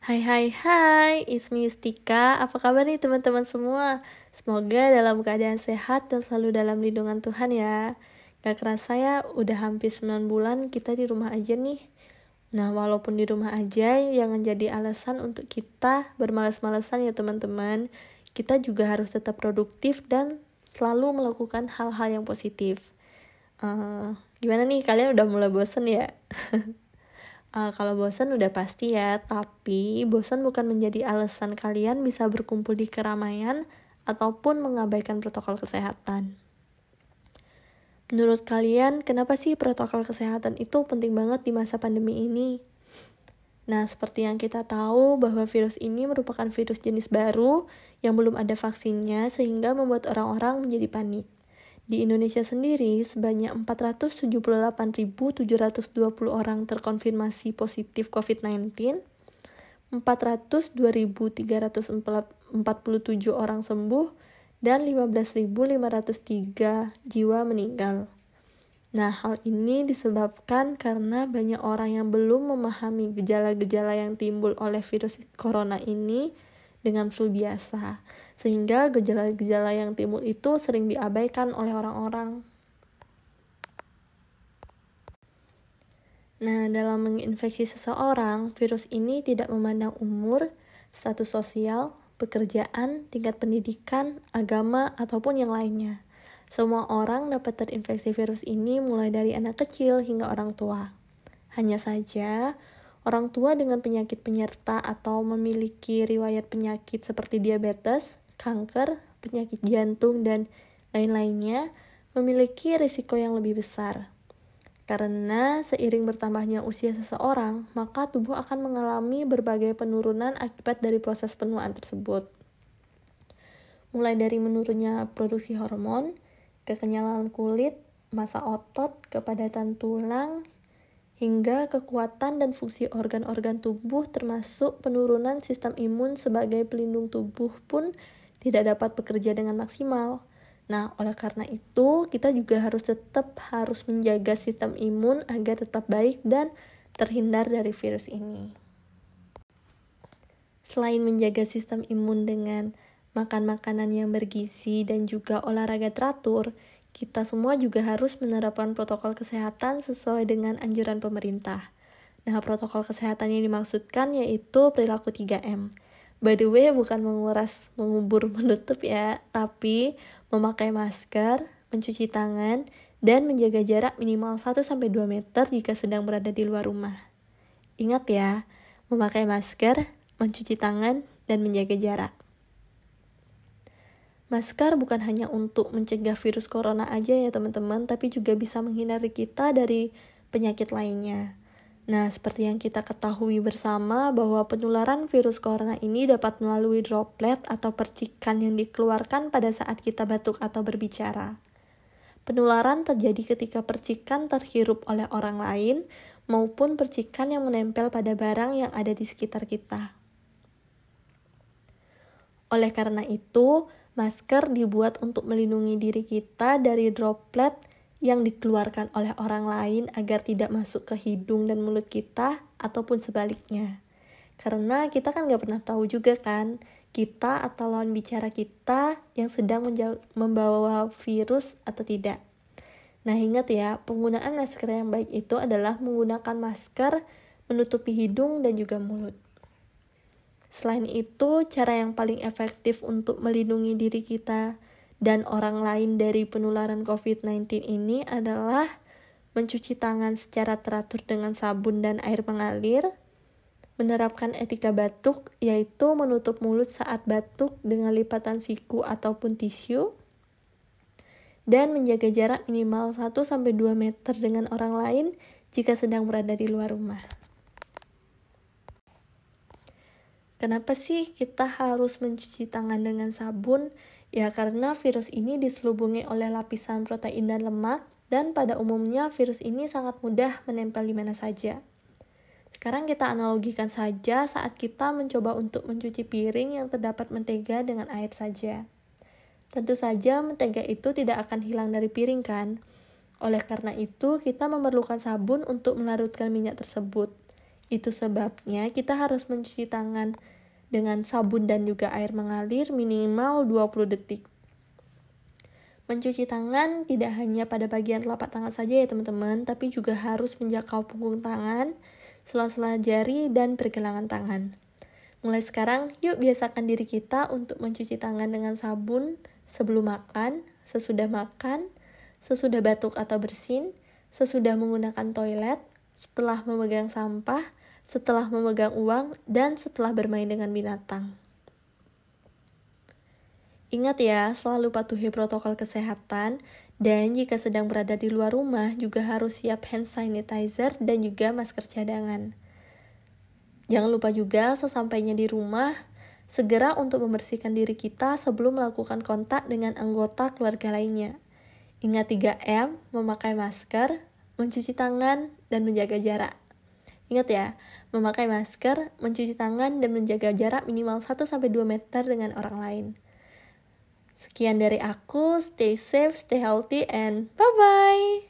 Hai hai hai, it's me Yustika. Apa kabar nih teman-teman semua? Semoga dalam keadaan sehat dan selalu dalam lindungan Tuhan ya. Gak kerasa ya, udah hampir 9 bulan kita di rumah aja nih. Nah, walaupun di rumah aja, jangan jadi alasan untuk kita bermalas-malasan ya teman-teman. Kita juga harus tetap produktif dan selalu melakukan hal-hal yang positif. Uh, gimana nih, kalian udah mulai bosen ya? Uh, kalau bosan udah pasti ya, tapi bosan bukan menjadi alasan kalian bisa berkumpul di keramaian ataupun mengabaikan protokol kesehatan. Menurut kalian, kenapa sih protokol kesehatan itu penting banget di masa pandemi ini? Nah, seperti yang kita tahu bahwa virus ini merupakan virus jenis baru yang belum ada vaksinnya sehingga membuat orang-orang menjadi panik. Di Indonesia sendiri, sebanyak 478.720 orang terkonfirmasi positif COVID-19, 402.347 orang sembuh, dan 15.503 jiwa meninggal. Nah, hal ini disebabkan karena banyak orang yang belum memahami gejala-gejala yang timbul oleh virus corona ini dengan flu biasa sehingga gejala-gejala yang timbul itu sering diabaikan oleh orang-orang. Nah, dalam menginfeksi seseorang, virus ini tidak memandang umur, status sosial, pekerjaan, tingkat pendidikan, agama, ataupun yang lainnya. Semua orang dapat terinfeksi virus ini mulai dari anak kecil hingga orang tua. Hanya saja, orang tua dengan penyakit penyerta atau memiliki riwayat penyakit seperti diabetes, kanker, penyakit jantung, dan lain-lainnya memiliki risiko yang lebih besar. Karena seiring bertambahnya usia seseorang, maka tubuh akan mengalami berbagai penurunan akibat dari proses penuaan tersebut. Mulai dari menurunnya produksi hormon, kekenyalan kulit, masa otot, kepadatan tulang, hingga kekuatan dan fungsi organ-organ tubuh termasuk penurunan sistem imun sebagai pelindung tubuh pun tidak dapat bekerja dengan maksimal. Nah, oleh karena itu, kita juga harus tetap harus menjaga sistem imun agar tetap baik dan terhindar dari virus ini. Selain menjaga sistem imun dengan makan makanan yang bergizi dan juga olahraga teratur, kita semua juga harus menerapkan protokol kesehatan sesuai dengan anjuran pemerintah. Nah, protokol kesehatan yang dimaksudkan yaitu perilaku 3M By the way, bukan menguras, mengubur, menutup ya, tapi memakai masker, mencuci tangan, dan menjaga jarak minimal 1-2 meter jika sedang berada di luar rumah. Ingat ya, memakai masker, mencuci tangan, dan menjaga jarak. Masker bukan hanya untuk mencegah virus corona aja ya teman-teman, tapi juga bisa menghindari kita dari penyakit lainnya. Nah, seperti yang kita ketahui bersama bahwa penularan virus corona ini dapat melalui droplet atau percikan yang dikeluarkan pada saat kita batuk atau berbicara. Penularan terjadi ketika percikan terhirup oleh orang lain maupun percikan yang menempel pada barang yang ada di sekitar kita. Oleh karena itu, masker dibuat untuk melindungi diri kita dari droplet yang dikeluarkan oleh orang lain agar tidak masuk ke hidung dan mulut kita ataupun sebaliknya. Karena kita kan gak pernah tahu juga kan, kita atau lawan bicara kita yang sedang membawa virus atau tidak. Nah ingat ya, penggunaan masker yang baik itu adalah menggunakan masker menutupi hidung dan juga mulut. Selain itu, cara yang paling efektif untuk melindungi diri kita dan orang lain dari penularan COVID-19 ini adalah mencuci tangan secara teratur dengan sabun dan air mengalir, menerapkan etika batuk, yaitu menutup mulut saat batuk dengan lipatan siku ataupun tisu, dan menjaga jarak minimal 1-2 meter dengan orang lain jika sedang berada di luar rumah. Kenapa sih kita harus mencuci tangan dengan sabun? Ya karena virus ini diselubungi oleh lapisan protein dan lemak dan pada umumnya virus ini sangat mudah menempel di mana saja. Sekarang kita analogikan saja saat kita mencoba untuk mencuci piring yang terdapat mentega dengan air saja. Tentu saja mentega itu tidak akan hilang dari piring kan? Oleh karena itu, kita memerlukan sabun untuk melarutkan minyak tersebut. Itu sebabnya kita harus mencuci tangan dengan sabun dan juga air mengalir minimal 20 detik. Mencuci tangan tidak hanya pada bagian telapak tangan saja ya teman-teman, tapi juga harus menjangkau punggung tangan, sela-sela jari, dan pergelangan tangan. Mulai sekarang, yuk biasakan diri kita untuk mencuci tangan dengan sabun sebelum makan, sesudah makan, sesudah batuk atau bersin, sesudah menggunakan toilet, setelah memegang sampah, setelah memegang uang, dan setelah bermain dengan binatang. Ingat ya, selalu patuhi protokol kesehatan, dan jika sedang berada di luar rumah juga harus siap hand sanitizer dan juga masker cadangan. Jangan lupa juga sesampainya di rumah, segera untuk membersihkan diri kita sebelum melakukan kontak dengan anggota keluarga lainnya. Ingat 3M, memakai masker, mencuci tangan, dan menjaga jarak. Ingat ya, memakai masker, mencuci tangan, dan menjaga jarak minimal 1-2 meter dengan orang lain. Sekian dari aku, stay safe, stay healthy, and bye-bye!